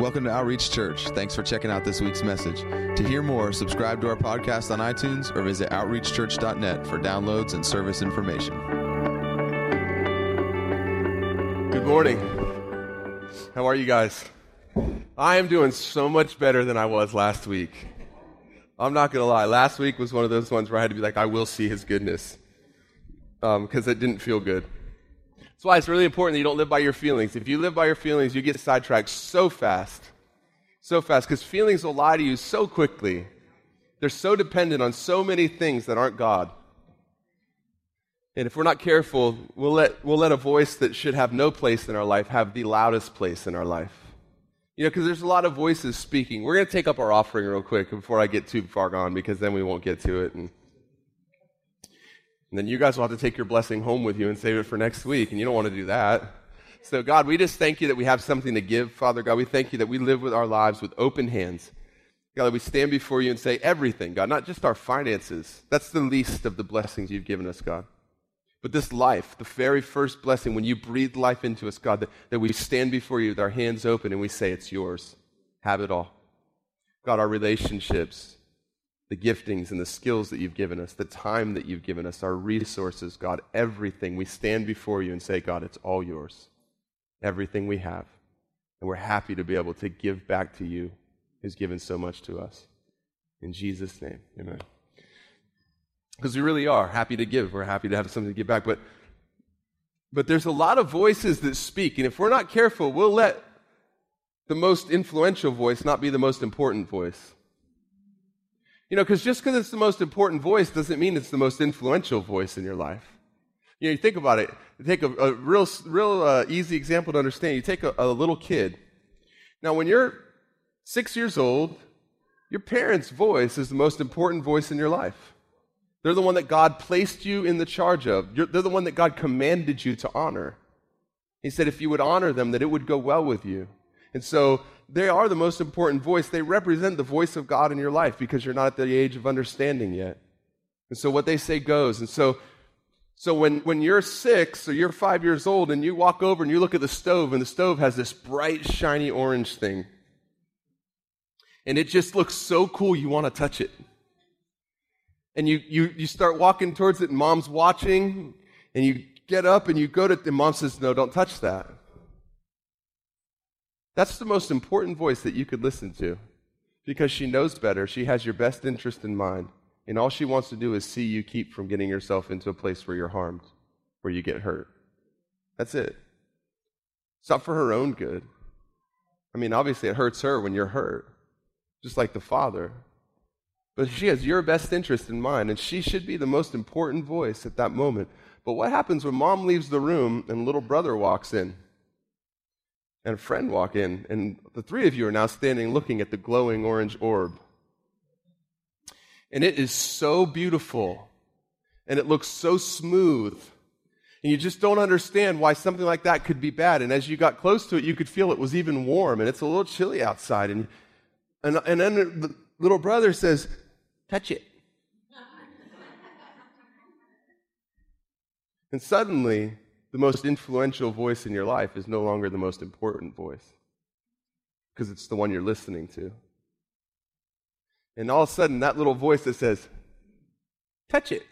Welcome to Outreach Church. Thanks for checking out this week's message. To hear more, subscribe to our podcast on iTunes or visit outreachchurch.net for downloads and service information. Good morning. How are you guys? I am doing so much better than I was last week. I'm not going to lie. Last week was one of those ones where I had to be like, I will see his goodness. Because um, it didn't feel good. That's why it's really important that you don't live by your feelings. If you live by your feelings, you get sidetracked so fast. So fast. Because feelings will lie to you so quickly. They're so dependent on so many things that aren't God. And if we're not careful, we'll let, we'll let a voice that should have no place in our life have the loudest place in our life. You know, because there's a lot of voices speaking. We're going to take up our offering real quick before I get too far gone, because then we won't get to it. And and then you guys will have to take your blessing home with you and save it for next week, and you don't want to do that. So, God, we just thank you that we have something to give. Father God, we thank you that we live with our lives with open hands. God, that we stand before you and say everything, God, not just our finances. That's the least of the blessings you've given us, God. But this life, the very first blessing, when you breathe life into us, God, that, that we stand before you with our hands open and we say, It's yours. Have it all. God, our relationships, the giftings and the skills that you've given us, the time that you've given us, our resources, God, everything. We stand before you and say, God, it's all yours. Everything we have. And we're happy to be able to give back to you who's given so much to us. In Jesus' name, amen. Because we really are happy to give. We're happy to have something to give back. But, but there's a lot of voices that speak. And if we're not careful, we'll let the most influential voice not be the most important voice. You know, because just because it's the most important voice doesn't mean it's the most influential voice in your life. You know, you think about it. Take a, a real, real uh, easy example to understand. You take a, a little kid. Now, when you're six years old, your parents' voice is the most important voice in your life. They're the one that God placed you in the charge of. You're, they're the one that God commanded you to honor. He said if you would honor them, that it would go well with you. And so they are the most important voice. They represent the voice of God in your life because you're not at the age of understanding yet. And so what they say goes. And so, so when, when you're six or you're five years old and you walk over and you look at the stove and the stove has this bright, shiny orange thing, and it just looks so cool you want to touch it. And you, you, you start walking towards it and mom's watching and you get up and you go to, and mom says, no, don't touch that. That's the most important voice that you could listen to because she knows better. She has your best interest in mind. And all she wants to do is see you keep from getting yourself into a place where you're harmed, where you get hurt. That's it. It's not for her own good. I mean, obviously, it hurts her when you're hurt, just like the father. But she has your best interest in mind, and she should be the most important voice at that moment. But what happens when mom leaves the room and little brother walks in? And a friend walk in, and the three of you are now standing looking at the glowing orange orb. And it is so beautiful, and it looks so smooth. And you just don't understand why something like that could be bad. And as you got close to it, you could feel it was even warm, and it's a little chilly outside. And, and, and then the little brother says, Touch it. and suddenly, the most influential voice in your life is no longer the most important voice because it's the one you're listening to. And all of a sudden, that little voice that says, touch it,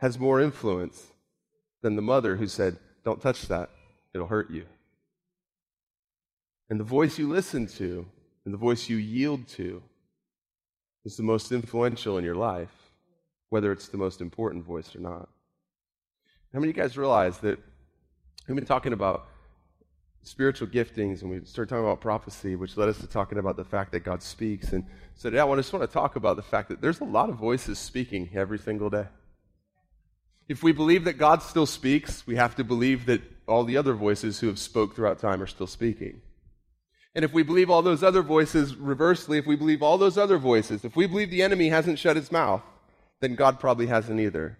has more influence than the mother who said, don't touch that, it'll hurt you. And the voice you listen to and the voice you yield to is the most influential in your life, whether it's the most important voice or not. How many of you guys realize that we've been talking about spiritual giftings and we started talking about prophecy, which led us to talking about the fact that God speaks. And so today I just want to talk about the fact that there's a lot of voices speaking every single day. If we believe that God still speaks, we have to believe that all the other voices who have spoke throughout time are still speaking. And if we believe all those other voices, reversely, if we believe all those other voices, if we believe the enemy hasn't shut his mouth, then God probably hasn't either.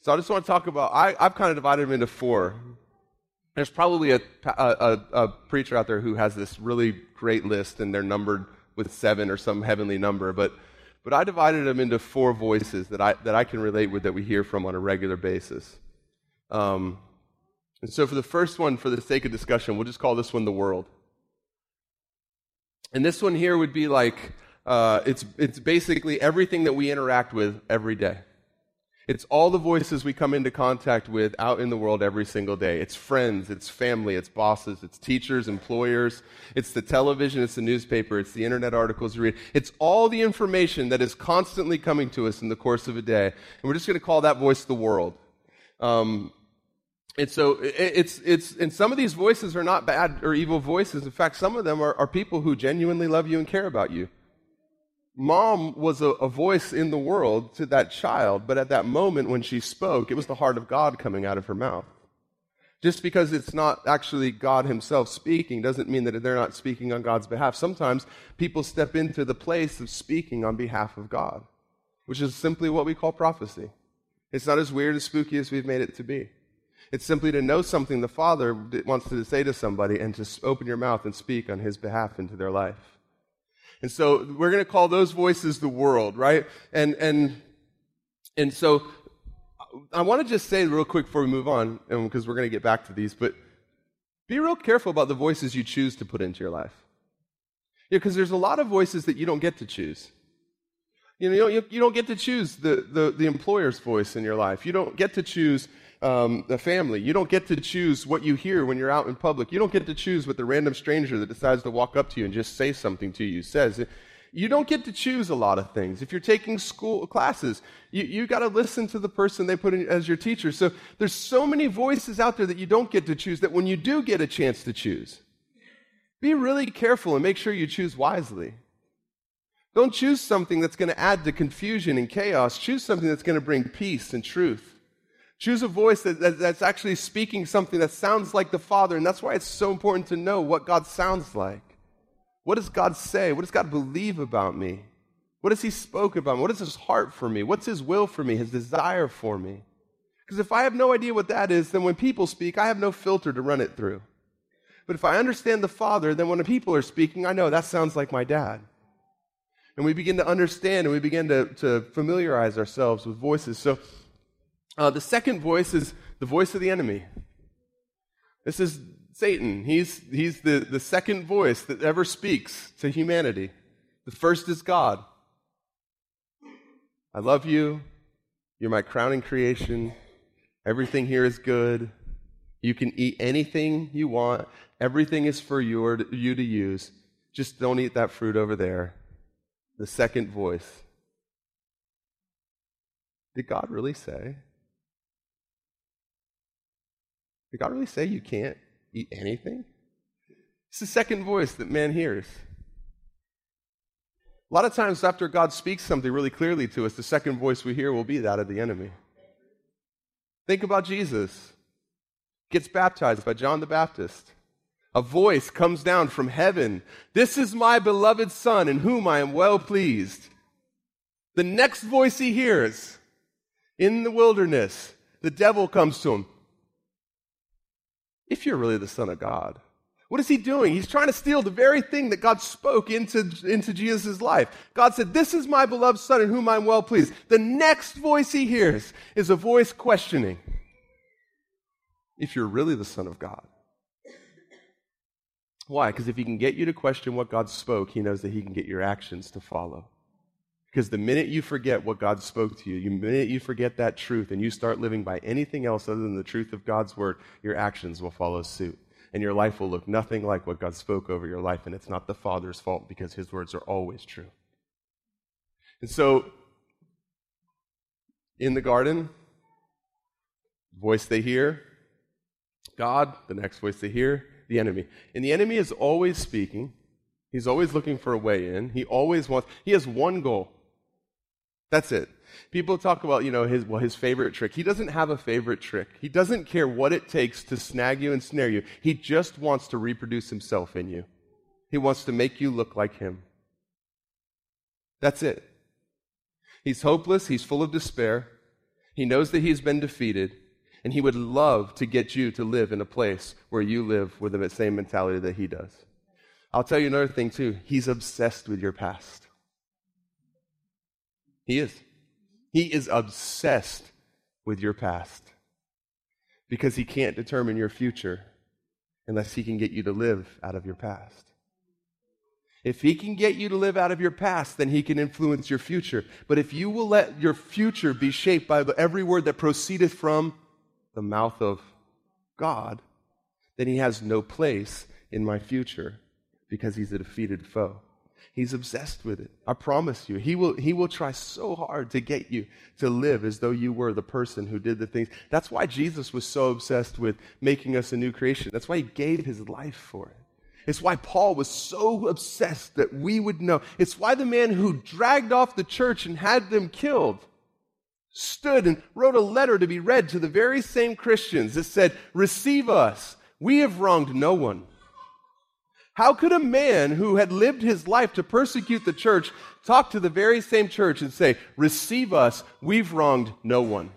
So I just want to talk about, I, have kind of divided them into four. There's probably a, a, a, preacher out there who has this really great list and they're numbered with seven or some heavenly number, but, but I divided them into four voices that I, that I can relate with that we hear from on a regular basis. Um, And so, for the first one, for the sake of discussion, we'll just call this one the world. And this one here would be like uh, it's, it's basically everything that we interact with every day. It's all the voices we come into contact with out in the world every single day. It's friends, it's family, it's bosses, it's teachers, employers, it's the television, it's the newspaper, it's the internet articles you read. It's all the information that is constantly coming to us in the course of a day. And we're just going to call that voice the world. Um, and so it's, it's, and some of these voices are not bad or evil voices. In fact, some of them are, are people who genuinely love you and care about you mom was a, a, voice in the world to that child, but at that moment when she spoke, it was the heart of God coming out of her mouth. Just because it's not actually God Himself speaking doesn't mean that they're not speaking on God's behalf. Sometimes people step into the place of speaking on behalf of God, which is simply what we call prophecy. It's not as weird as spooky as we've made it to be. It's simply to know something the Father wants to say to somebody and to open your mouth and speak on His behalf into their life. And so we're going to call those voices the world, right? And, and, and so I want to just say real quick before we move on, because we're going to get back to these, but be real careful about the voices you choose to put into your life. Because yeah, there's a lot of voices that you don't get to choose. You know, you don't, you don't get to choose the, the, the employer's voice in your life. You don't get to choose um, the family. You don't get to choose what you hear when you're out in public. You don't get to choose what the random stranger that decides to walk up to you and just say something to you says. You don't get to choose a lot of things. If you're taking school classes, you, you got to listen to the person they put in as your teacher. So there's so many voices out there that you don't get to choose that when you do get a chance to choose, be really careful and make sure you choose wisely. Don't choose something that's going to add to confusion and chaos. Choose something that's going to bring peace and truth. Choose a voice that, that, that's actually speaking something that sounds like the Father. And that's why it's so important to know what God sounds like. What does God say? What does God believe about me? What does He spoke about me? What is His heart for me? What's His will for me? His desire for me? Because if I have no idea what that is, then when people speak, I have no filter to run it through. But if I understand the Father, then when the people are speaking, I know that sounds like my dad. And we begin to understand and we begin to, to familiarize ourselves with voices. So uh, the second voice is the voice of the enemy. This is Satan. He's, he's the, the second voice that ever speaks to humanity. The first is God. I love you. You're my crowning creation. Everything here is good. You can eat anything you want. Everything is for your, you to use. Just don't eat that fruit over there. The second voice. Did God really say? Did God really say you can't eat anything? It's the second voice that man hears. A lot of times, after God speaks something really clearly to us, the second voice we hear will be that of the enemy. Think about Jesus. Gets baptized by John the Baptist. A voice comes down from heaven. This is my beloved Son in whom I am well pleased. The next voice he hears in the wilderness, the devil comes to him if you're really the Son of God. What is he doing? He's trying to steal the very thing that God spoke into, into Jesus' life. God said, This is my beloved Son in whom I'm well pleased. The next voice he hears is a voice questioning if you're really the Son of God. Why? Because if he can get you to question what God spoke, he knows that he can get your actions to follow. Because the minute you forget what God spoke to you, the minute you forget that truth and you start living by anything else other than the truth of God's word, your actions will follow suit. And your life will look nothing like what God spoke over your life. And it's not the Father's fault because his words are always true. And so, in the garden, voice they hear, God, the next voice they hear, the enemy. And the enemy is always speaking. He's always looking for a way in. He always wants, he has one goal that's it. People talk about, you know, his, well, his favorite trick. He doesn't have a favorite trick. He doesn't care what it takes to snag you and snare you. He just wants to reproduce himself in you. He wants to make you look like him. That's it. He's hopeless. He's full of despair. He knows that he's been defeated. And he would love to get you to live in a place where you live with the same mentality that he does. I'll tell you another thing, too. He's obsessed with your past. He is. He is obsessed with your past. because he can't determine your future unless he can get you to live out of your past. If he can get you to live out of your past, then he can influence your future. But if you will let your future be shaped by every word that proceedeth from the mouth of God, then he has no place in my future because he's a defeated foe. He's obsessed with it. I promise you. He will, he will try so hard to get you to live as though you were the person who did the things. That's why Jesus was so obsessed with making us a new creation. That's why he gave his life for it. It's why Paul was so obsessed that we would know. It's why the man who dragged off the church and had them killed stood and wrote a letter to be read to the very same Christians that said, Receive us. We have wronged no one. How could a man who had lived his life to persecute the church talk to the very same church and say, Receive us, we've wronged no one?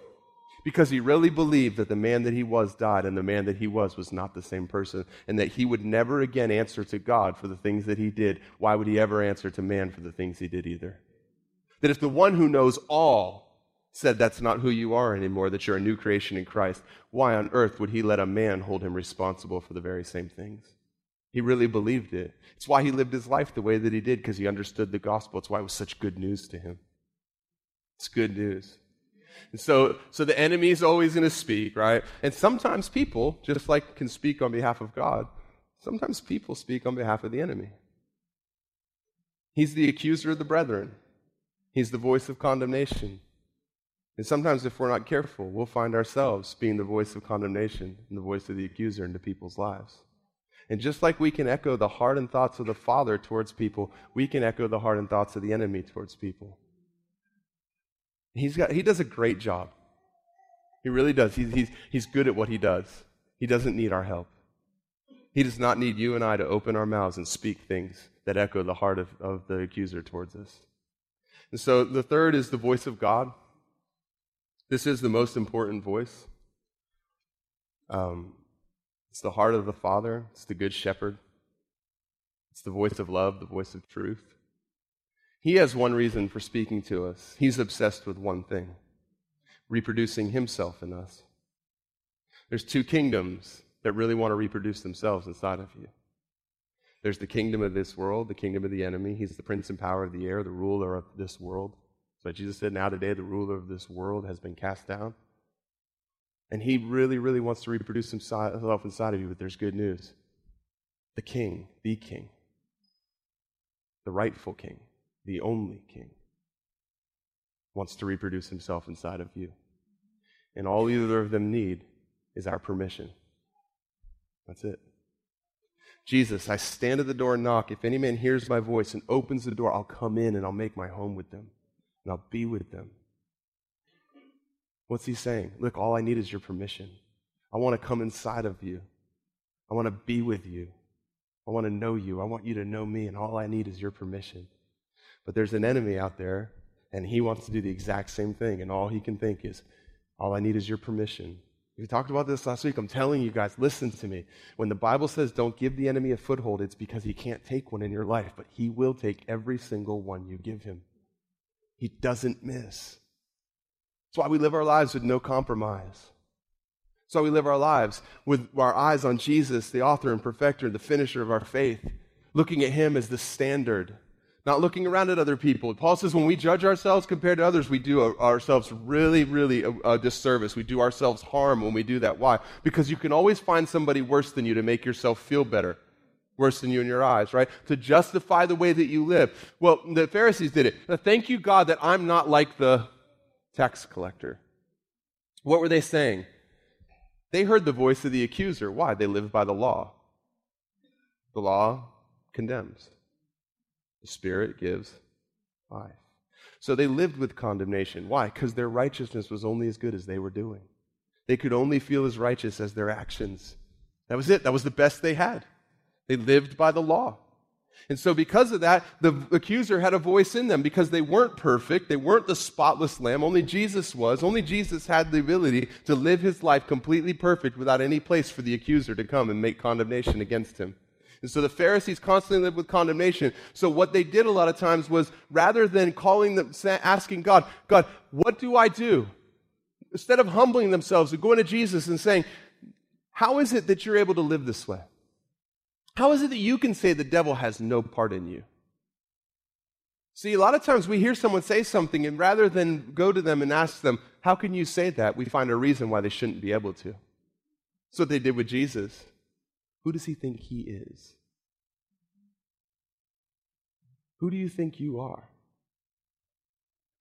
Because he really believed that the man that he was died and the man that he was was not the same person and that he would never again answer to God for the things that he did. Why would he ever answer to man for the things he did either? That if the one who knows all said that's not who you are anymore, that you're a new creation in Christ, why on earth would he let a man hold him responsible for the very same things? He really believed it. It's why he lived his life the way that he did, because he understood the gospel. It's why it was such good news to him. It's good news. And so, so the enemy is always going to speak, right? And sometimes people, just like can speak on behalf of God, sometimes people speak on behalf of the enemy. He's the accuser of the brethren. He's the voice of condemnation. And sometimes, if we're not careful, we'll find ourselves being the voice of condemnation and the voice of the accuser into people's lives. And just like we can echo the heart and thoughts of the Father towards people, we can echo the heart and thoughts of the enemy towards people. He's got, he does a great job. He really does. He's, he's, he's good at what he does. He doesn't need our help. He does not need you and I to open our mouths and speak things that echo the heart of, of the accuser towards us. And so the third is the voice of God. This is the most important voice. Um, it's the heart of the Father, it's the Good Shepherd, it's the voice of love, the voice of truth. He has one reason for speaking to us. He's obsessed with one thing reproducing himself in us. There's two kingdoms that really want to reproduce themselves inside of you. There's the kingdom of this world, the kingdom of the enemy. He's the prince and power of the air, the ruler of this world. So Jesus said, Now today the ruler of this world has been cast down. And he really, really wants to reproduce himself inside of you, but there's good news. The king, the king, the rightful king, the only king, wants to reproduce himself inside of you. And all either of them need is our permission. That's it. Jesus, I stand at the door and knock. If any man hears my voice and opens the door, I'll come in and I'll make my home with them and I'll be with them. What's he saying? Look, all I need is your permission. I want to come inside of you. I want to be with you. I want to know you. I want you to know me, and all I need is your permission. But there's an enemy out there, and he wants to do the exact same thing, and all he can think is, all I need is your permission. We talked about this last week. I'm telling you guys, listen to me. When the Bible says don't give the enemy a foothold, it's because he can't take one in your life, but he will take every single one you give him. He doesn't miss. That's why we live our lives with no compromise. That's why we live our lives with our eyes on Jesus, the author and perfecter, the finisher of our faith, looking at him as the standard, not looking around at other people. Paul says when we judge ourselves compared to others, we do ourselves really, really a, a disservice. We do ourselves harm when we do that. Why? Because you can always find somebody worse than you to make yourself feel better worse than you in your eyes, right? To justify the way that you live. Well, the Pharisees did it. Now, thank you, God, that I'm not like the tax collector. What were they saying? They heard the voice of the accuser. Why? They lived by the law. The law condemns, the Spirit gives life. So they lived with condemnation. Why? Because their righteousness was only as good as they were doing. They could only feel as righteous as their actions. That was it. That was the best they had. They lived by the law. And so, because of that, the accuser had a voice in them because they weren't perfect. They weren't the spotless lamb. Only Jesus was. Only Jesus had the ability to live his life completely perfect without any place for the accuser to come and make condemnation against him. And so the Pharisees constantly lived with condemnation. So what they did a lot of times was rather than calling them, asking God, God, what do I do? Instead of humbling themselves and going to Jesus and saying, How is it that you're able to live this way? How is it that you can say the devil has no part in you? See, a lot of times we hear someone say something, and rather than go to them and ask them, How can you say that? we find a reason why they shouldn't be able to. That's what they did with Jesus. Who does he think he is? Who do you think you are?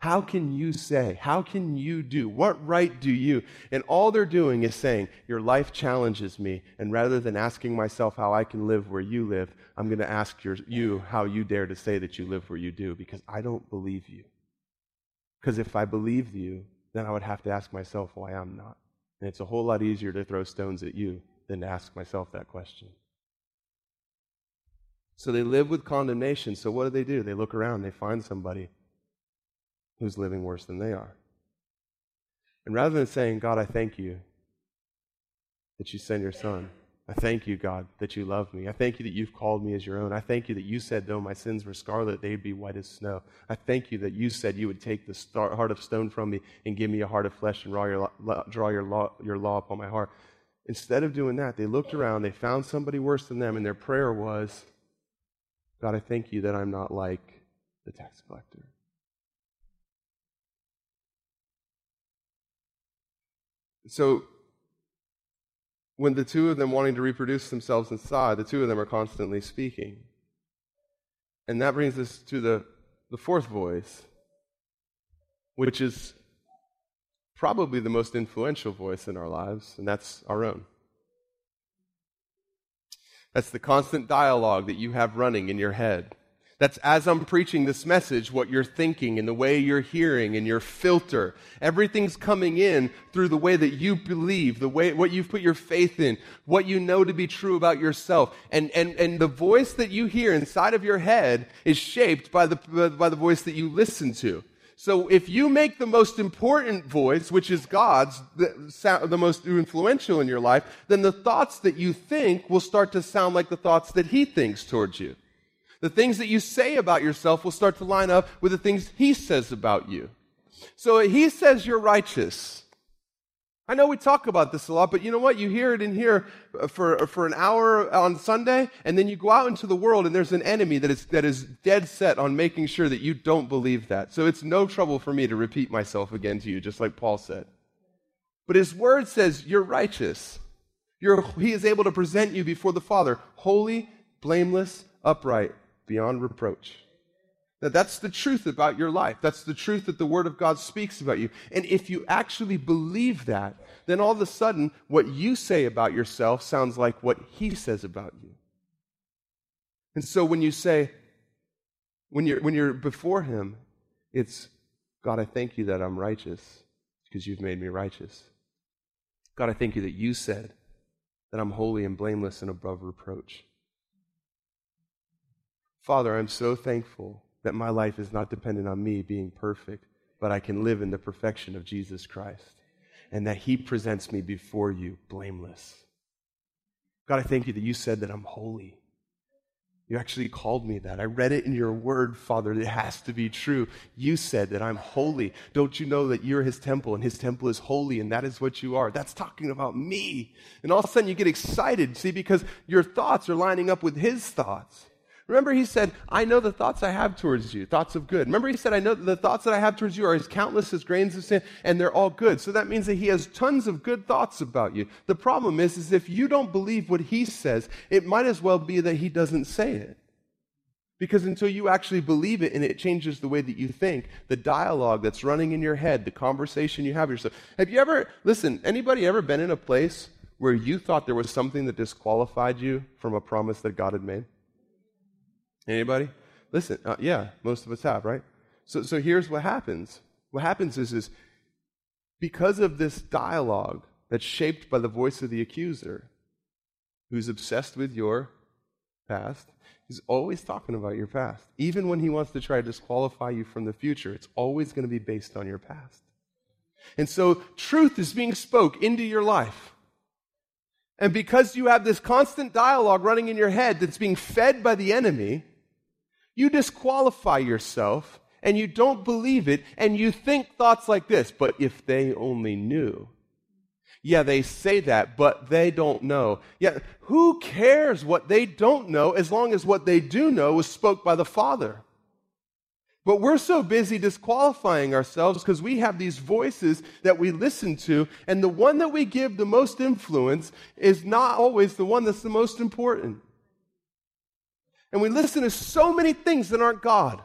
How can you say? How can you do? What right do you? And all they're doing is saying, Your life challenges me. And rather than asking myself how I can live where you live, I'm going to ask your, you how you dare to say that you live where you do because I don't believe you. Because if I believed you, then I would have to ask myself why I'm not. And it's a whole lot easier to throw stones at you than to ask myself that question. So they live with condemnation. So what do they do? They look around, they find somebody who's living worse than they are. And rather than saying, God, I thank you that you send your son, I thank you, God, that you love me. I thank you that you've called me as your own. I thank you that you said, though my sins were scarlet, they'd be white as snow. I thank you that you said you would take the heart of stone from me and give me a heart of flesh and draw your, draw your, law, your law upon my heart. Instead of doing that, they looked around, they found somebody worse than them, and their prayer was, God, I thank you that I'm not like the tax collector. So, when the two of them wanting to reproduce themselves inside, the two of them are constantly speaking. And that brings us to the, the fourth voice, which is probably the most influential voice in our lives, and that's our own. That's the constant dialogue that you have running in your head. That's as I'm preaching this message, what you're thinking and the way you're hearing and your filter. Everything's coming in through the way that you believe, the way, what you've put your faith in, what you know to be true about yourself. And, and, and the voice that you hear inside of your head is shaped by the, by the voice that you listen to. So if you make the most important voice, which is God's, the, the, most influential in your life, then the thoughts that you think will start to sound like the thoughts that He thinks towards you. The things that you say about yourself will start to line up with the things He says about you. So He says you're righteous. I know we talk about this a lot, but you know what? You hear it in here for, for an hour on Sunday, and then you go out into the world and there's an enemy that is, that is dead set on making sure that you don't believe that. So it's no trouble for me to repeat myself again to you, just like Paul said. But his word says you're righteous. You're, he is able to present you before the Father, holy, blameless, upright, beyond reproach. That that's the truth about your life. That's the truth that the Word of God speaks about you. And if you actually believe that, then all of a sudden, what you say about yourself sounds like what He says about you. And so when you say, when you're, when you're before Him, it's, God, I thank you that I'm righteous because you've made me righteous. God, I thank you that you said that I'm holy and blameless and above reproach. Father, I'm so thankful that my life is not dependent on me being perfect, but I can live in the perfection of Jesus Christ, and that He presents me before you blameless. God, I thank you that you said that I'm holy. You actually called me that. I read it in your word, Father. It has to be true. You said that I'm holy. Don't you know that you're his temple and his temple is holy and that is what you are? That's talking about me. And all of a sudden you get excited, see, because your thoughts are lining up with his thoughts. Remember, he said, I know the thoughts I have towards you, thoughts of good. Remember, he said, I know the thoughts that I have towards you are as countless as grains of sand, and they're all good. So that means that he has tons of good thoughts about you. The problem is, is if you don't believe what he says, it might as well be that he doesn't say it. Because until you actually believe it and it changes the way that you think, the dialogue that's running in your head, the conversation you have yourself. Have you ever, listen, anybody ever been in a place where you thought there was something that disqualified you from a promise that God had made? Anybody? Listen, uh, yeah, most of us have, right? So, so here's what happens. What happens is, is because of this dialogue that's shaped by the voice of the accuser, who's obsessed with your past, he's always talking about your past. Even when he wants to try to disqualify you from the future, it's always going to be based on your past. And so truth is being spoke into your life. And because you have this constant dialogue running in your head that's being fed by the enemy, you disqualify yourself and you don't believe it and you think thoughts like this, but if they only knew. Yeah, they say that, but they don't know. Yeah, who cares what they don't know as long as what they do know was spoke by the Father? But we're so busy disqualifying ourselves because we have these voices that we listen to, and the one that we give the most influence is not always the one that's the most important. And we listen to so many things that aren't God.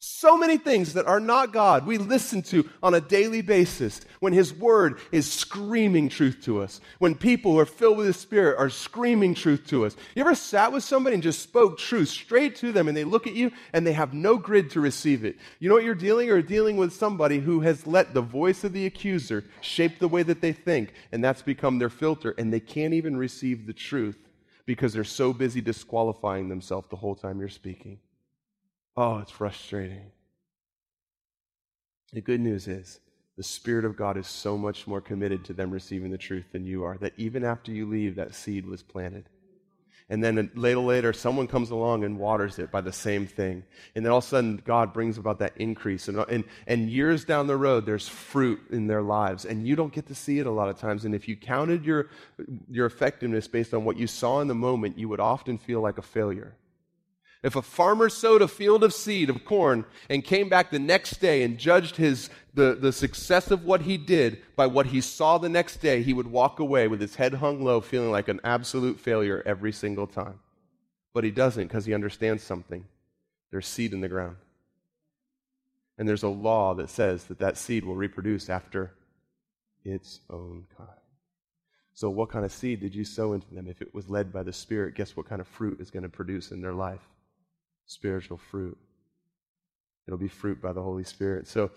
So many things that are not God we listen to on a daily basis when His Word is screaming truth to us. When people who are filled with the Spirit are screaming truth to us. You ever sat with somebody and just spoke truth straight to them and they look at you and they have no grid to receive it? You know what you're dealing? You're dealing with somebody who has let the voice of the accuser shape the way that they think and that's become their filter and they can't even receive the truth because they're so busy disqualifying themselves the whole time you're speaking. Oh, it's frustrating. The good news is the Spirit of God is so much more committed to them receiving the truth than you are that even after you leave, that seed was planted. And then later, later, someone comes along and waters it by the same thing. And then all of a sudden, God brings about that increase. And, and, and years down the road, there's fruit in their lives. And you don't get to see it a lot of times. And if you counted your, your effectiveness based on what you saw in the moment, you would often feel like a failure. If a farmer sowed a field of seed of corn and came back the next day and judged his, the, the success of what he did by what he saw the next day, he would walk away with his head hung low, feeling like an absolute failure every single time. But he doesn't because he understands something. There's seed in the ground. And there's a law that says that that seed will reproduce after its own kind. So, what kind of seed did you sow into them? If it was led by the Spirit, guess what kind of fruit is going to produce in their life? Spiritual fruit. It'll be fruit by the Holy Spirit. So,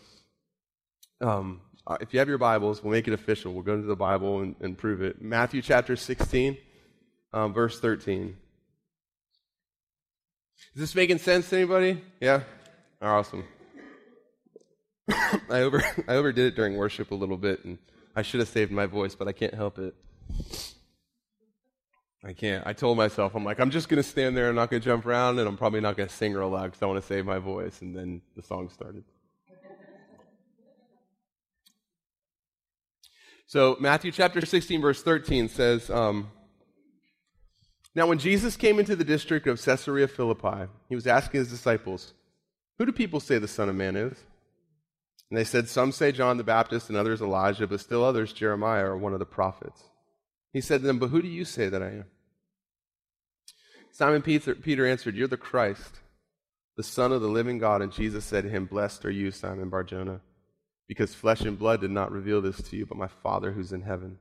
um, uh, if you have your Bibles, we'll make it official. We'll go into the Bible and, and prove it. Matthew chapter 16, um, verse 13. Is this making sense to anybody? Yeah? Awesome. I, over, I overdid it during worship a little bit, and I should have saved my voice, but I can't help it. I can't. I told myself, I'm like, I'm just going to stand there and not going to jump around, and I'm probably not going to sing real loud because I want to save my voice. And then the song started. So, Matthew chapter 16, verse 13 says, um, Now, when Jesus came into the district of Caesarea Philippi, he was asking his disciples, Who do people say the Son of Man is? And they said, Some say John the Baptist, and others Elijah, but still others Jeremiah or one of the prophets. He said to them, But who do you say that I am? Simon Peter, Peter answered, You're the Christ, the Son of the living God. And Jesus said to him, Blessed are you, Simon Barjona, because flesh and blood did not reveal this to you, but my Father who's in heaven.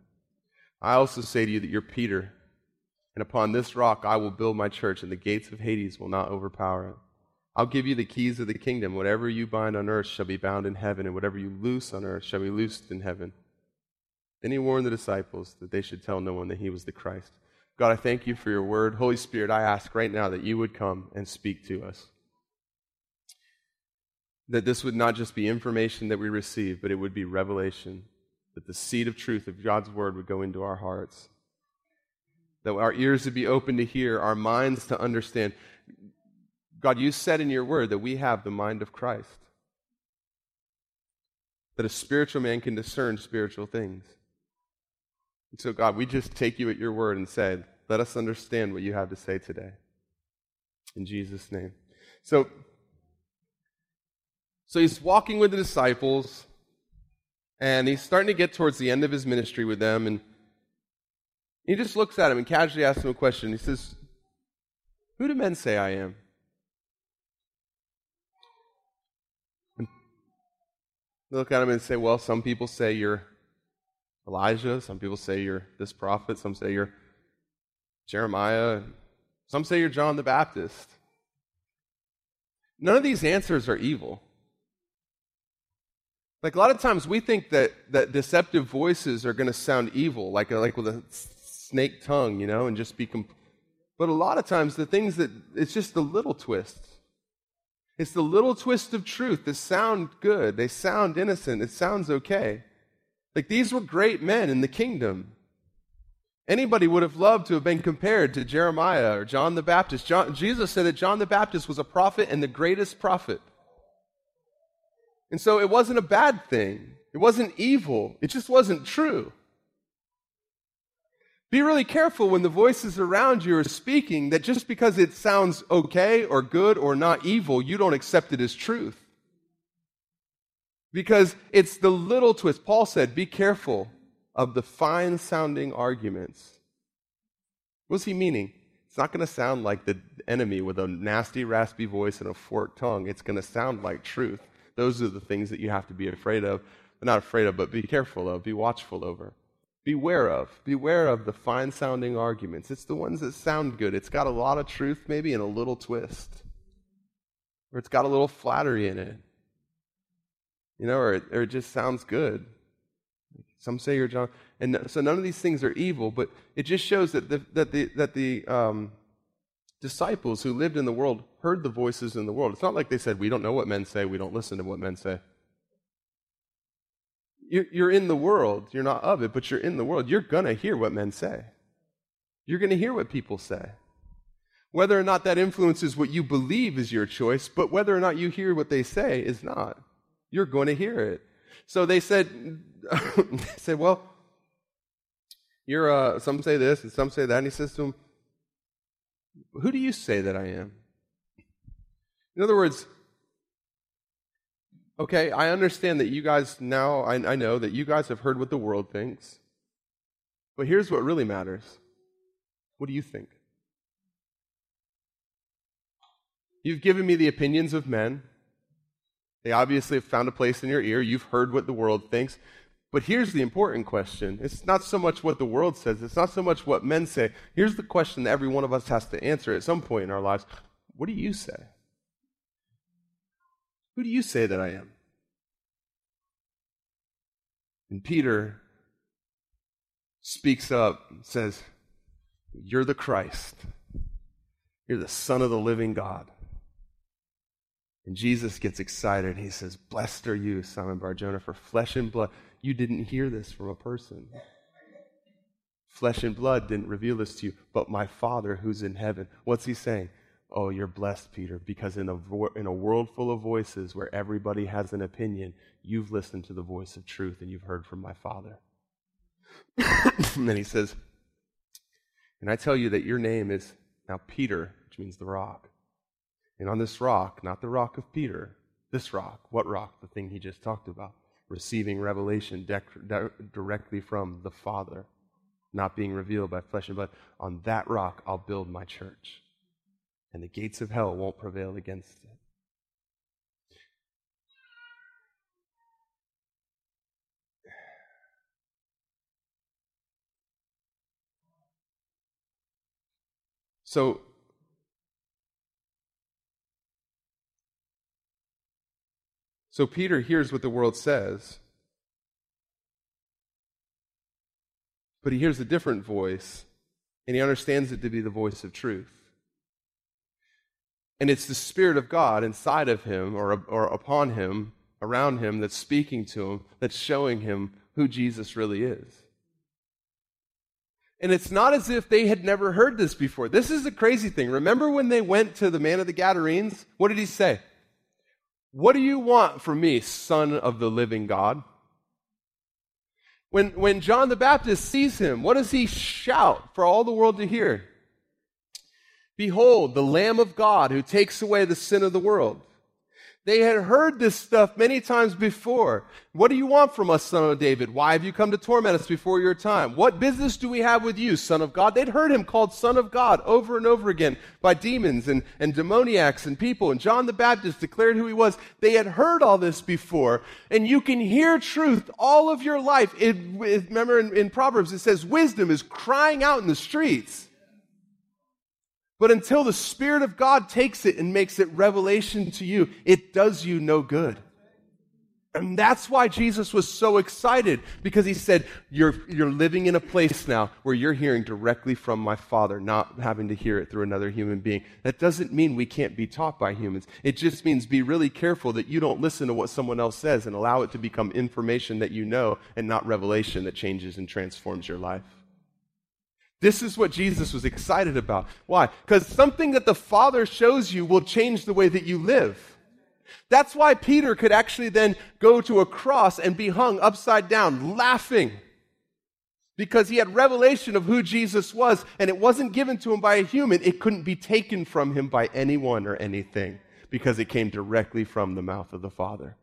I also say to you that you're Peter, and upon this rock I will build my church, and the gates of Hades will not overpower it. I'll give you the keys of the kingdom. Whatever you bind on earth shall be bound in heaven, and whatever you loose on earth shall be loosed in heaven. Then he warned the disciples that they should tell no one that he was the Christ. God, I thank you for your word. Holy Spirit, I ask right now that you would come and speak to us. That this would not just be information that we receive, but it would be revelation. That the seed of truth of God's word would go into our hearts. That our ears would be open to hear, our minds to understand. God, you said in your word that we have the mind of Christ. That a spiritual man can discern spiritual things. And so, God, we just take you at your word and say, let us understand what you have to say today. In Jesus' name. So, so he's walking with the disciples, and he's starting to get towards the end of his ministry with them, and he just looks at him and casually asks him a question. He says, Who do men say I am? And look at him and say, Well, some people say you're Elijah. Some people say you're this prophet. Some say you're Jeremiah. Some say you're John the Baptist. None of these answers are evil. Like a lot of times we think that, that deceptive voices are going to sound evil, like, like with a snake tongue, you know, and just be. Comp- but a lot of times the things that, it's just the little twists. It's the little twist of truth that sound good. They sound innocent. It sounds okay. Like these were great men in the kingdom. Anybody would have loved to have been compared to Jeremiah or John the Baptist. John, Jesus said that John the Baptist was a prophet and the greatest prophet. And so it wasn't a bad thing. It wasn't evil. It just wasn't true. Be really careful when the voices around you are speaking that just because it sounds okay or good or not evil, you don't accept it as truth. Because it's the little twist. Paul said, Be careful of the fine sounding arguments. What's he meaning? It's not going to sound like the enemy with a nasty, raspy voice and a forked tongue. It's going to sound like truth. Those are the things that you have to be afraid of. Not afraid of, but be careful of, be watchful over. Beware of. Beware of the fine sounding arguments. It's the ones that sound good. It's got a lot of truth, maybe, and a little twist. Or it's got a little flattery in it. You know, or it, or it just sounds good. Some say you're John. And so none of these things are evil, but it just shows that the, that the, that the um, disciples who lived in the world heard the voices in the world. It's not like they said, We don't know what men say, we don't listen to what men say. You're in the world. You're not of it, but you're in the world. You're going to hear what men say. You're going to hear what people say. Whether or not that influences what you believe is your choice, but whether or not you hear what they say is not. You're going to hear it. So they said, they said, well, you're, uh, some say this and some say that. And he says to them, who do you say that I am? In other words, okay, I understand that you guys now, I, I know that you guys have heard what the world thinks. But here's what really matters what do you think? You've given me the opinions of men. They obviously have found a place in your ear. You've heard what the world thinks. But here's the important question it's not so much what the world says, it's not so much what men say. Here's the question that every one of us has to answer at some point in our lives What do you say? Who do you say that I am? And Peter speaks up and says, You're the Christ. You're the Son of the living God. And Jesus gets excited. He says, Blessed are you, Simon Barjona, for flesh and blood. You didn't hear this from a person. Flesh and blood didn't reveal this to you, but my Father who's in heaven. What's he saying? Oh, you're blessed, Peter, because in a, vo- in a world full of voices where everybody has an opinion, you've listened to the voice of truth and you've heard from my Father. and then he says, And I tell you that your name is now Peter, which means the rock. And on this rock, not the rock of Peter, this rock, what rock? The thing he just talked about. Receiving revelation directly from the Father, not being revealed by flesh and blood. On that rock, I'll build my church and the gates of hell won't prevail against it. So, so Peter hears what the world says, but he hears a different voice, and he understands it to be the voice of truth. And it's the Spirit of God inside of him or, or upon him, around him, that's speaking to him, that's showing him who Jesus really is. And it's not as if they had never heard this before. This is the crazy thing. Remember when they went to the man of the Gadarenes? What did he say? What do you want from me, son of the living God? When, when John the Baptist sees him, what does he shout for all the world to hear? Behold, the Lamb of God who takes away the sin of the world. They had heard this stuff many times before. What do you want from us, son of David? Why have you come to torment us before your time? What business do we have with you, son of God? They'd heard him called son of God over and over again by demons and, and demoniacs and people. And John the Baptist declared who he was. They had heard all this before. And you can hear truth all of your life. It, it, remember in, in Proverbs, it says wisdom is crying out in the streets. But until the Spirit of God takes it and makes it revelation to you, it does you no good. And that's why Jesus was so excited because he said, you're, you're living in a place now where you're hearing directly from my Father, not having to hear it through another human being. That doesn't mean we can't be taught by humans. It just means be really careful that you don't listen to what someone else says and allow it to become information that you know and not revelation that changes and transforms your life. This is what Jesus was excited about. Why? Because something that the Father shows you will change the way that you live. That's why Peter could actually then go to a cross and be hung upside down, laughing. because he had revelation of who Jesus was, and it wasn't given to him by a human. It couldn't be taken from him by anyone or anything because it came directly from the mouth of the Father.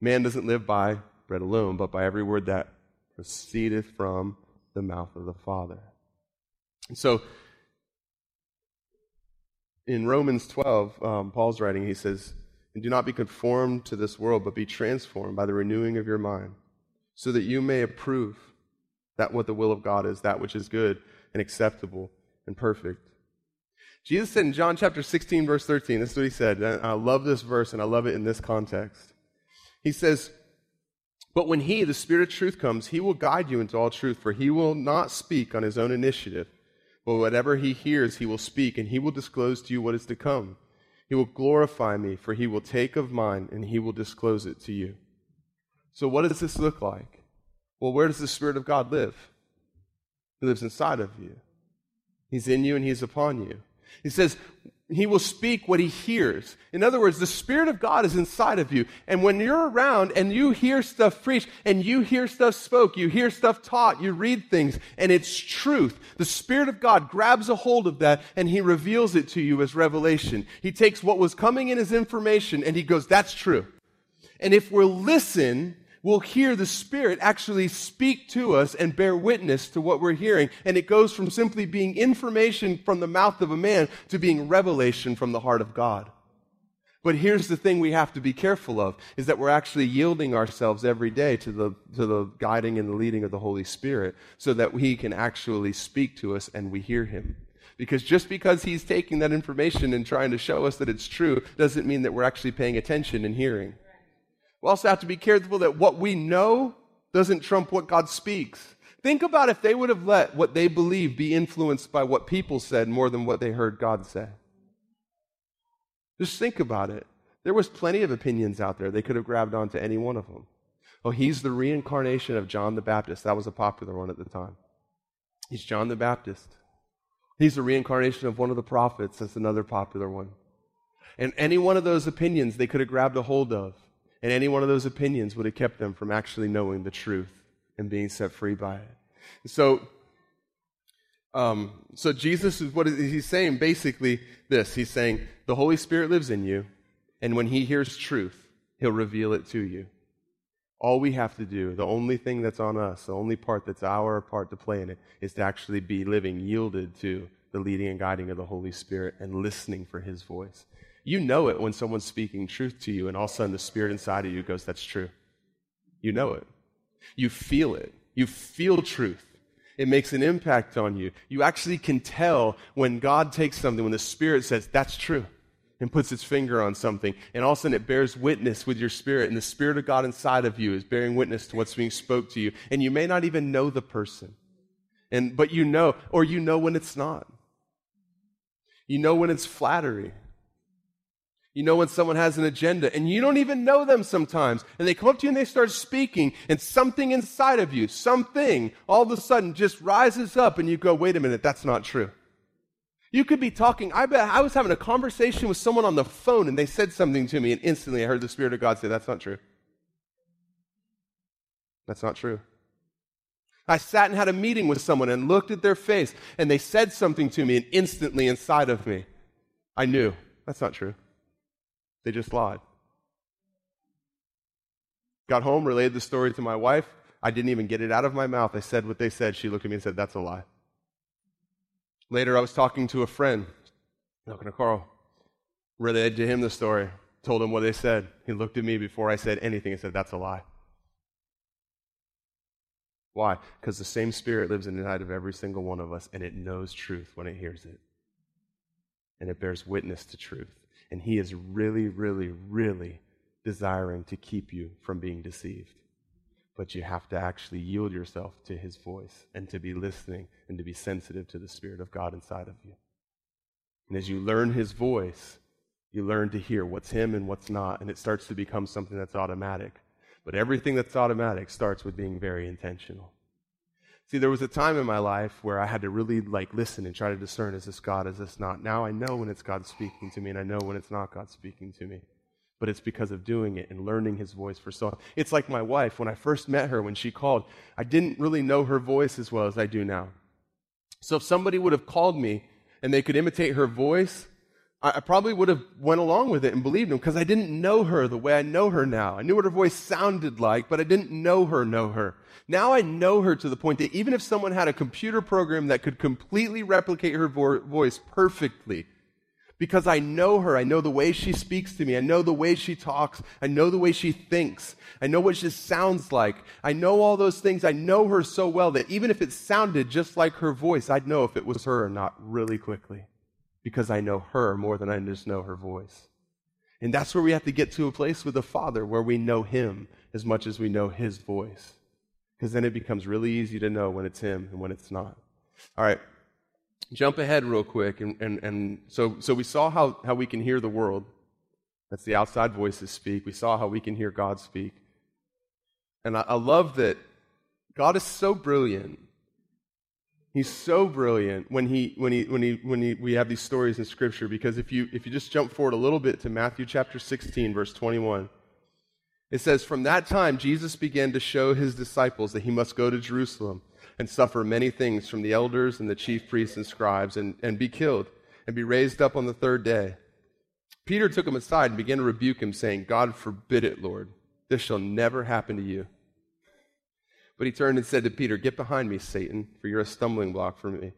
Man doesn't live by bread alone, but by every word that proceedeth from the mouth of the Father. And so, in Romans 12, um, Paul's writing, he says, And do not be conformed to this world, but be transformed by the renewing of your mind, so that you may approve that what the will of God is, that which is good and acceptable and perfect. Jesus said in John chapter 16, verse 13, this is what he said. I love this verse and I love it in this context. He says, But when he, the Spirit of truth, comes, he will guide you into all truth, for he will not speak on his own initiative, but whatever he hears, he will speak, and he will disclose to you what is to come. He will glorify me, for he will take of mine, and he will disclose it to you. So, what does this look like? Well, where does the Spirit of God live? He lives inside of you. He's in you and he's upon you. He says, he will speak what he hears. In other words, the Spirit of God is inside of you. And when you're around and you hear stuff preached and you hear stuff spoke, you hear stuff taught, you read things, and it's truth, the Spirit of God grabs a hold of that and he reveals it to you as revelation. He takes what was coming in as information and he goes, that's true. And if we'll listen, we'll hear the Spirit actually speak to us and bear witness to what we're hearing. And it goes from simply being information from the mouth of a man to being revelation from the heart of God. But here's the thing we have to be careful of is that we're actually yielding ourselves every day to the, to the guiding and the leading of the Holy Spirit so that He can actually speak to us and we hear Him. Because just because He's taking that information and trying to show us that it's true doesn't mean that we're actually paying attention and hearing. We also have to be careful that what we know doesn't trump what God speaks. Think about if they would have let what they believe be influenced by what people said more than what they heard God say. Just think about it. There was plenty of opinions out there. They could have grabbed onto any one of them. Oh, he's the reincarnation of John the Baptist. That was a popular one at the time. He's John the Baptist. He's the reincarnation of one of the prophets. That's another popular one. And any one of those opinions they could have grabbed a hold of. And any one of those opinions would have kept them from actually knowing the truth and being set free by it. So, um, so Jesus is what he's saying basically this. He's saying the Holy Spirit lives in you, and when he hears truth, he'll reveal it to you. All we have to do, the only thing that's on us, the only part that's our part to play in it, is to actually be living yielded to the leading and guiding of the Holy Spirit and listening for his voice. You know it when someone's speaking truth to you, and all of a sudden the spirit inside of you goes, That's true. You know it. You feel it. You feel truth. It makes an impact on you. You actually can tell when God takes something, when the Spirit says, That's true, and puts its finger on something. And all of a sudden it bears witness with your spirit, and the Spirit of God inside of you is bearing witness to what's being spoke to you. And you may not even know the person. And, but you know, or you know when it's not. You know when it's flattery. You know when someone has an agenda and you don't even know them sometimes. And they come up to you and they start speaking, and something inside of you, something, all of a sudden just rises up, and you go, wait a minute, that's not true. You could be talking. I bet I was having a conversation with someone on the phone and they said something to me, and instantly I heard the Spirit of God say, That's not true. That's not true. I sat and had a meeting with someone and looked at their face, and they said something to me, and instantly inside of me, I knew that's not true. They just lied. Got home, relayed the story to my wife. I didn't even get it out of my mouth. I said what they said. She looked at me and said, That's a lie. Later, I was talking to a friend, talking to Carl, relayed to him the story, told him what they said. He looked at me before I said anything and said, That's a lie. Why? Because the same Spirit lives inside of every single one of us, and it knows truth when it hears it. And it bears witness to truth. And He is really, really, really desiring to keep you from being deceived. But you have to actually yield yourself to His voice and to be listening and to be sensitive to the Spirit of God inside of you. And as you learn His voice, you learn to hear what's Him and what's not, and it starts to become something that's automatic. But everything that's automatic starts with being very intentional. See, there was a time in my life where I had to really like listen and try to discern is this God, is this not? Now I know when it's God speaking to me, and I know when it's not God speaking to me. but it's because of doing it and learning his voice for so long. It's like my wife. When I first met her, when she called, I didn't really know her voice as well as I do now. So if somebody would have called me and they could imitate her voice, I probably would have went along with it and believed him because I didn't know her the way I know her now. I knew what her voice sounded like, but I didn't know her know her. Now I know her to the point that even if someone had a computer program that could completely replicate her vo- voice perfectly, because I know her, I know the way she speaks to me, I know the way she talks, I know the way she thinks, I know what she sounds like, I know all those things. I know her so well that even if it sounded just like her voice, I'd know if it was her or not really quickly because I know her more than I just know her voice. And that's where we have to get to a place with the Father where we know Him as much as we know His voice. Because then it becomes really easy to know when it's Him and when it's not. All right, jump ahead real quick. And, and, and so, so we saw how, how we can hear the world. That's the outside voices speak. We saw how we can hear God speak. And I, I love that God is so brilliant He's so brilliant when he when he when he when he, we have these stories in Scripture because if you if you just jump forward a little bit to Matthew chapter 16 verse 21, it says, "From that time Jesus began to show his disciples that he must go to Jerusalem and suffer many things from the elders and the chief priests and scribes and, and be killed and be raised up on the third day." Peter took him aside and began to rebuke him, saying, "God forbid it, Lord! This shall never happen to you." But he turned and said to Peter, Get behind me, Satan, for you're a stumbling block for me,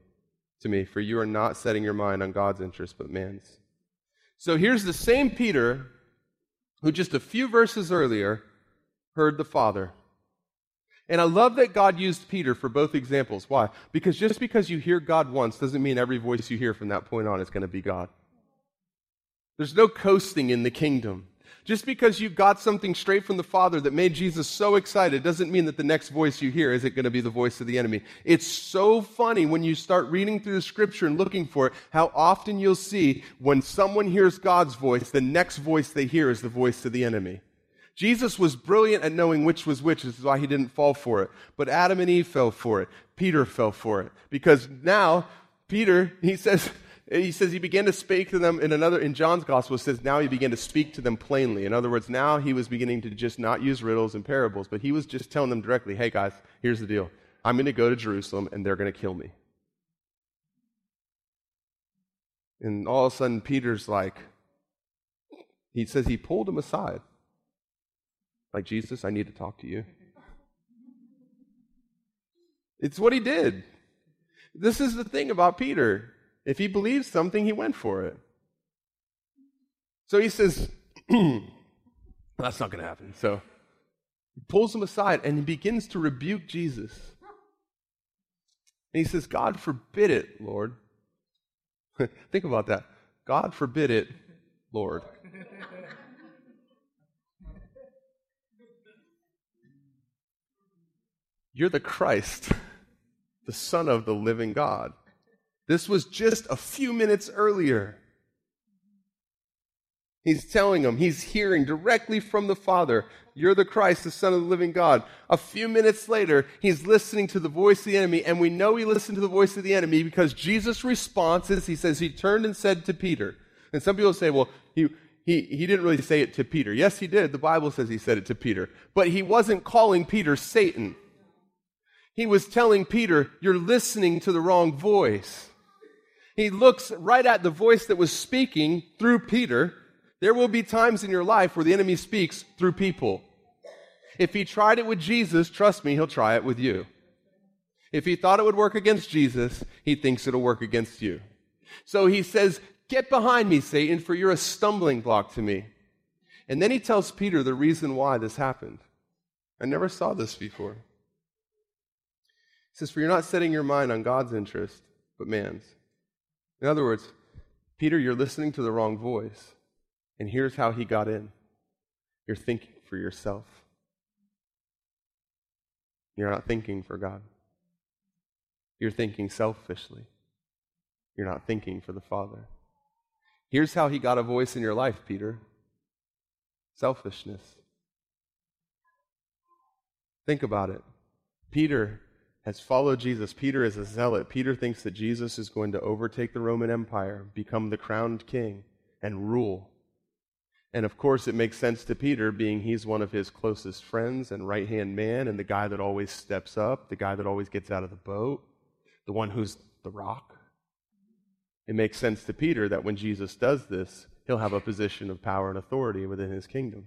to me, for you are not setting your mind on God's interest, but man's. So here's the same Peter who just a few verses earlier heard the Father. And I love that God used Peter for both examples. Why? Because just because you hear God once doesn't mean every voice you hear from that point on is going to be God. There's no coasting in the kingdom. Just because you got something straight from the Father that made Jesus so excited doesn't mean that the next voice you hear isn't going to be the voice of the enemy. It's so funny when you start reading through the scripture and looking for it, how often you'll see when someone hears God's voice, the next voice they hear is the voice of the enemy. Jesus was brilliant at knowing which was which. This is why he didn't fall for it. But Adam and Eve fell for it. Peter fell for it. Because now, Peter, he says, he says he began to speak to them in another in john's gospel it says now he began to speak to them plainly. In other words now he was beginning to just not use riddles and parables but he was just telling them directly hey guys here's the deal. I'm going to go to jerusalem and they're going to kill me. And all of a sudden peter's like he says he pulled him aside. Like jesus i need to talk to you. It's what he did. This is the thing about peter if he believed something, he went for it. So he says, that's not going to happen. So he pulls him aside and he begins to rebuke Jesus. And he says, God forbid it, Lord. Think about that. God forbid it, Lord. You're the Christ, the Son of the living God. This was just a few minutes earlier. He's telling them, he's hearing directly from the Father, You're the Christ, the Son of the living God. A few minutes later, he's listening to the voice of the enemy, and we know he listened to the voice of the enemy because Jesus' response is, he says, he turned and said to Peter. And some people say, well, he, he, he didn't really say it to Peter. Yes, he did. The Bible says he said it to Peter. But he wasn't calling Peter Satan. He was telling Peter, You're listening to the wrong voice. He looks right at the voice that was speaking through Peter. There will be times in your life where the enemy speaks through people. If he tried it with Jesus, trust me, he'll try it with you. If he thought it would work against Jesus, he thinks it'll work against you. So he says, Get behind me, Satan, for you're a stumbling block to me. And then he tells Peter the reason why this happened. I never saw this before. He says, For you're not setting your mind on God's interest, but man's. In other words, Peter, you're listening to the wrong voice. And here's how he got in you're thinking for yourself, you're not thinking for God. You're thinking selfishly. You're not thinking for the Father. Here's how he got a voice in your life, Peter selfishness. Think about it. Peter has followed Jesus. Peter is a zealot. Peter thinks that Jesus is going to overtake the Roman Empire, become the crowned king, and rule. And of course, it makes sense to Peter, being he's one of his closest friends and right hand man, and the guy that always steps up, the guy that always gets out of the boat, the one who's the rock. It makes sense to Peter that when Jesus does this, he'll have a position of power and authority within his kingdom.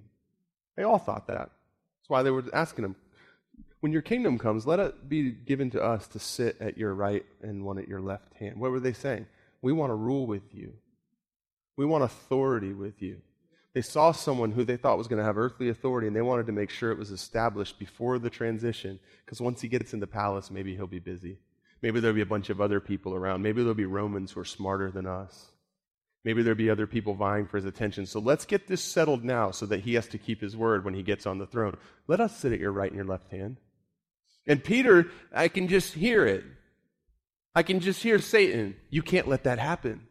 They all thought that. That's why they were asking him, When your kingdom comes, let it be given to us to sit at your right and one at your left hand. What were they saying? We want to rule with you, we want authority with you. They saw someone who they thought was going to have earthly authority, and they wanted to make sure it was established before the transition, because once he gets in the palace, maybe he'll be busy. Maybe there'll be a bunch of other people around. Maybe there'll be Romans who are smarter than us. Maybe there'll be other people vying for his attention. So let's get this settled now so that he has to keep his word when he gets on the throne. Let us sit at your right and your left hand. And Peter, I can just hear it. I can just hear Satan. You can't let that happen.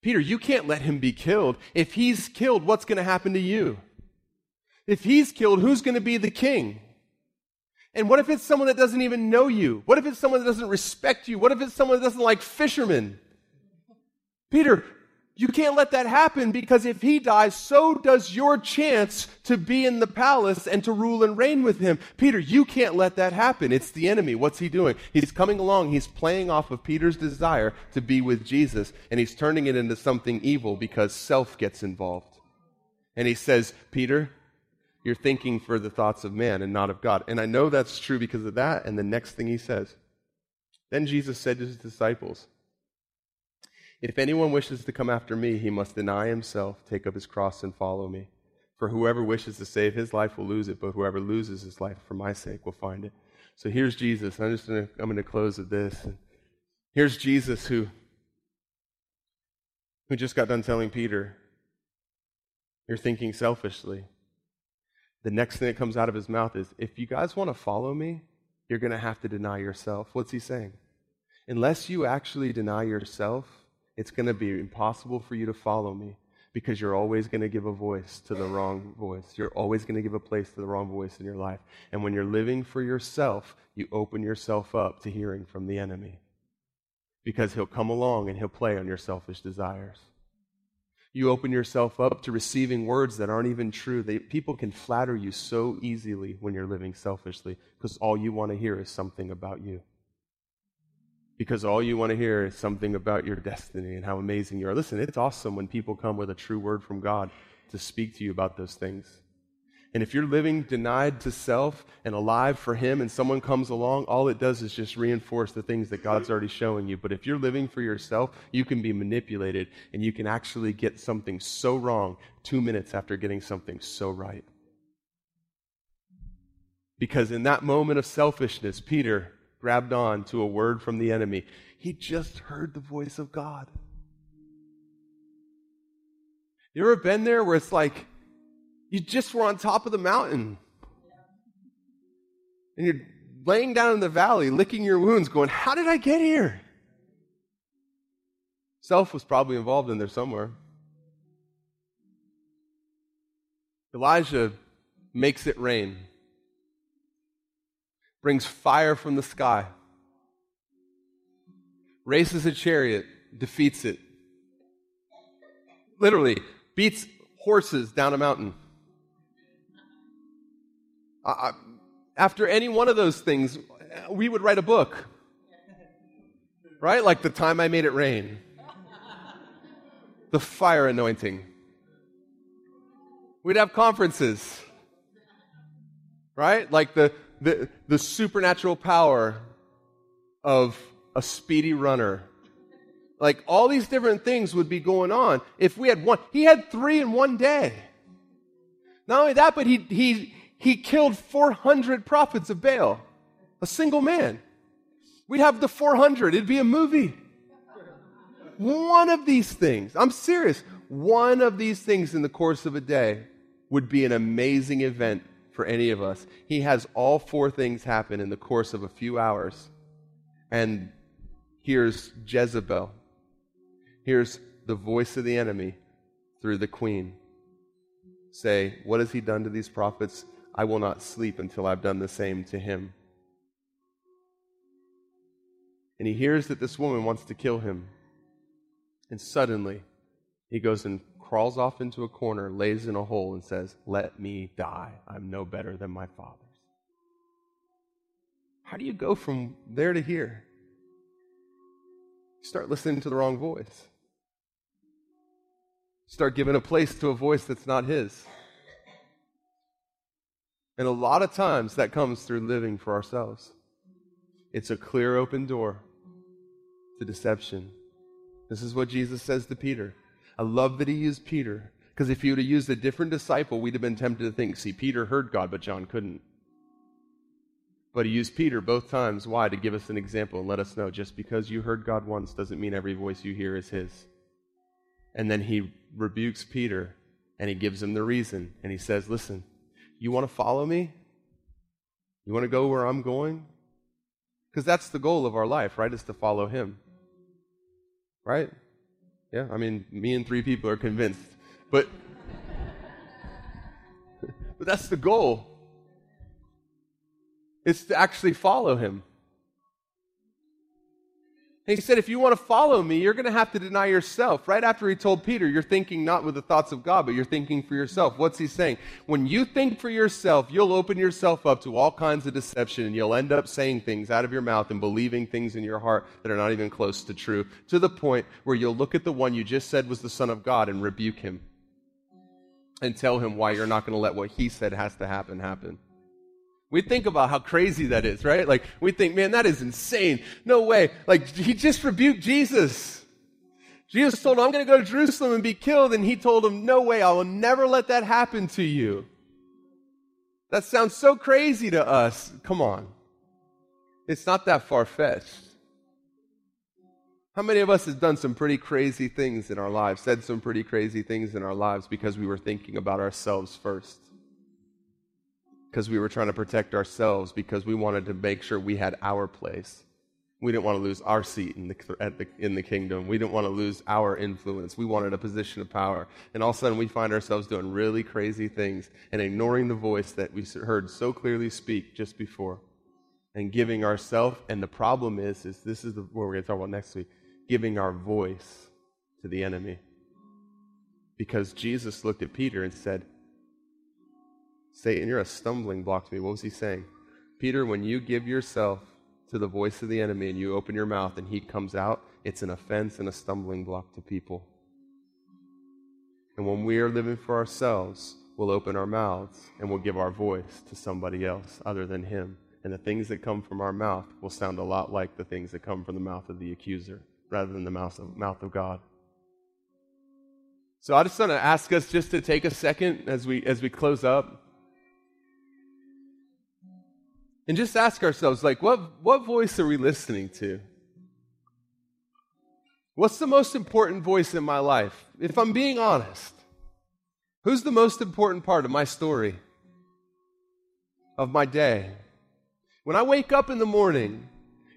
Peter, you can't let him be killed. If he's killed, what's going to happen to you? If he's killed, who's going to be the king? And what if it's someone that doesn't even know you? What if it's someone that doesn't respect you? What if it's someone that doesn't like fishermen? Peter, you can't let that happen because if he dies, so does your chance to be in the palace and to rule and reign with him. Peter, you can't let that happen. It's the enemy. What's he doing? He's coming along. He's playing off of Peter's desire to be with Jesus, and he's turning it into something evil because self gets involved. And he says, Peter, you're thinking for the thoughts of man and not of God. And I know that's true because of that. And the next thing he says, then Jesus said to his disciples, if anyone wishes to come after me, he must deny himself, take up his cross, and follow me. For whoever wishes to save his life will lose it, but whoever loses his life for my sake will find it. So here's Jesus. I'm just gonna, I'm going to close with this. Here's Jesus who, who just got done telling Peter, You're thinking selfishly. The next thing that comes out of his mouth is, If you guys want to follow me, you're going to have to deny yourself. What's he saying? Unless you actually deny yourself, it's going to be impossible for you to follow me because you're always going to give a voice to the wrong voice. You're always going to give a place to the wrong voice in your life. And when you're living for yourself, you open yourself up to hearing from the enemy because he'll come along and he'll play on your selfish desires. You open yourself up to receiving words that aren't even true. They, people can flatter you so easily when you're living selfishly because all you want to hear is something about you because all you want to hear is something about your destiny and how amazing you are. Listen, it's awesome when people come with a true word from God to speak to you about those things. And if you're living denied to self and alive for Him and someone comes along, all it does is just reinforce the things that God's already showing you. But if you're living for yourself, you can be manipulated and you can actually get something so wrong two minutes after getting something so right. Because in that moment of selfishness, Peter grabbed on to a word from the enemy. He just heard the voice of God. You ever been there where it's like you just were on top of the mountain and you're laying down in the valley, licking your wounds, going, How did I get here? Self was probably involved in there somewhere. Elijah makes it rain brings fire from the sky, races a chariot, defeats it. Literally, beats horses down a mountain. Uh, after any one of those things, we would write a book. Right? Like the time I made it rain, the fire anointing. We'd have conferences. Right? Like the, the, the supernatural power of a speedy runner. Like all these different things would be going on if we had one. He had three in one day. Not only that, but he, he, he killed 400 prophets of Baal, a single man. We'd have the 400, it'd be a movie. One of these things, I'm serious, one of these things in the course of a day would be an amazing event for any of us. He has all four things happen in the course of a few hours. And here's Jezebel. Here's the voice of the enemy through the queen say, What has he done to these prophets? I will not sleep until I've done the same to him. And he hears that this woman wants to kill him. And suddenly, he goes and crawls off into a corner, lays in a hole, and says, Let me die. I'm no better than my fathers. How do you go from there to here? You start listening to the wrong voice. Start giving a place to a voice that's not his. And a lot of times that comes through living for ourselves. It's a clear open door to deception. This is what Jesus says to Peter. I love that he used Peter, because if he would have used a different disciple, we'd have been tempted to think, see, Peter heard God, but John couldn't. But he used Peter both times. Why? To give us an example and let us know just because you heard God once doesn't mean every voice you hear is his. And then he rebukes Peter and he gives him the reason. And he says, Listen, you want to follow me? You want to go where I'm going? Because that's the goal of our life, right? Is to follow him. Right? Yeah, I mean, me and three people are convinced. But but that's the goal. It's to actually follow him. He said, if you want to follow me, you're going to have to deny yourself. Right after he told Peter, you're thinking not with the thoughts of God, but you're thinking for yourself. What's he saying? When you think for yourself, you'll open yourself up to all kinds of deception and you'll end up saying things out of your mouth and believing things in your heart that are not even close to true, to the point where you'll look at the one you just said was the Son of God and rebuke him and tell him why you're not going to let what he said has to happen happen. We think about how crazy that is, right? Like, we think, man, that is insane. No way. Like, he just rebuked Jesus. Jesus told him, I'm going to go to Jerusalem and be killed. And he told him, No way, I will never let that happen to you. That sounds so crazy to us. Come on. It's not that far fetched. How many of us have done some pretty crazy things in our lives, said some pretty crazy things in our lives because we were thinking about ourselves first? Because we were trying to protect ourselves because we wanted to make sure we had our place. We didn't want to lose our seat in the, the, in the kingdom. We didn't want to lose our influence. We wanted a position of power. And all of a sudden, we find ourselves doing really crazy things and ignoring the voice that we heard so clearly speak just before and giving ourselves. And the problem is, is this is the, what we're going to talk about next week giving our voice to the enemy. Because Jesus looked at Peter and said, Satan, you're a stumbling block to me. What was he saying? Peter, when you give yourself to the voice of the enemy and you open your mouth and he comes out, it's an offense and a stumbling block to people. And when we are living for ourselves, we'll open our mouths and we'll give our voice to somebody else other than him. And the things that come from our mouth will sound a lot like the things that come from the mouth of the accuser rather than the mouth of, mouth of God. So I just want to ask us just to take a second as we as we close up and just ask ourselves like what what voice are we listening to? What's the most important voice in my life? If i'm being honest who's the most important part of my story of my day? When i wake up in the morning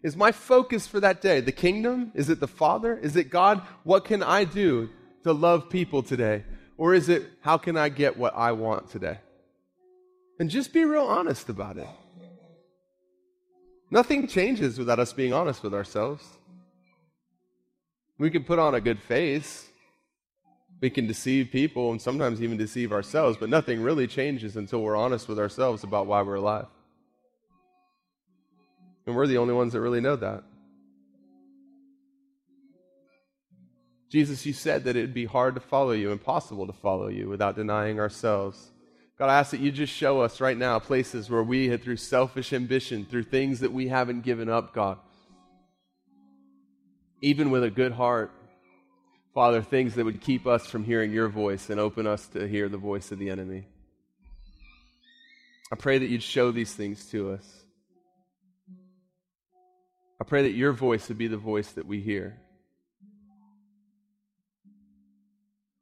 is my focus for that day the kingdom? Is it the father? Is it god? What can i do to love people today? Or is it how can i get what i want today? And just be real honest about it Nothing changes without us being honest with ourselves. We can put on a good face. We can deceive people and sometimes even deceive ourselves, but nothing really changes until we're honest with ourselves about why we're alive. And we're the only ones that really know that. Jesus, you said that it'd be hard to follow you, impossible to follow you without denying ourselves. God, I ask that you just show us right now places where we had, through selfish ambition, through things that we haven't given up, God, even with a good heart, Father, things that would keep us from hearing your voice and open us to hear the voice of the enemy. I pray that you'd show these things to us. I pray that your voice would be the voice that we hear.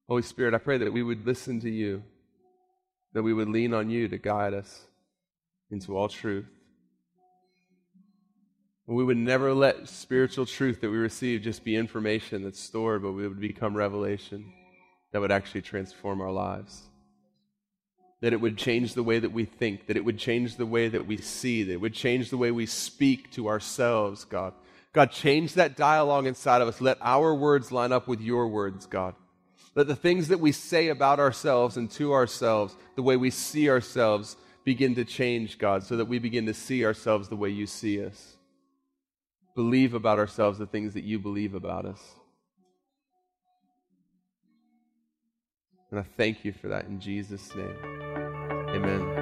Holy Spirit, I pray that we would listen to you that we would lean on you to guide us into all truth. We would never let spiritual truth that we receive just be information that's stored, but we would become revelation that would actually transform our lives. That it would change the way that we think, that it would change the way that we see, that it would change the way we speak to ourselves, God. God, change that dialogue inside of us. Let our words line up with your words, God. Let the things that we say about ourselves and to ourselves, the way we see ourselves, begin to change, God, so that we begin to see ourselves the way you see us. Believe about ourselves the things that you believe about us. And I thank you for that in Jesus' name. Amen.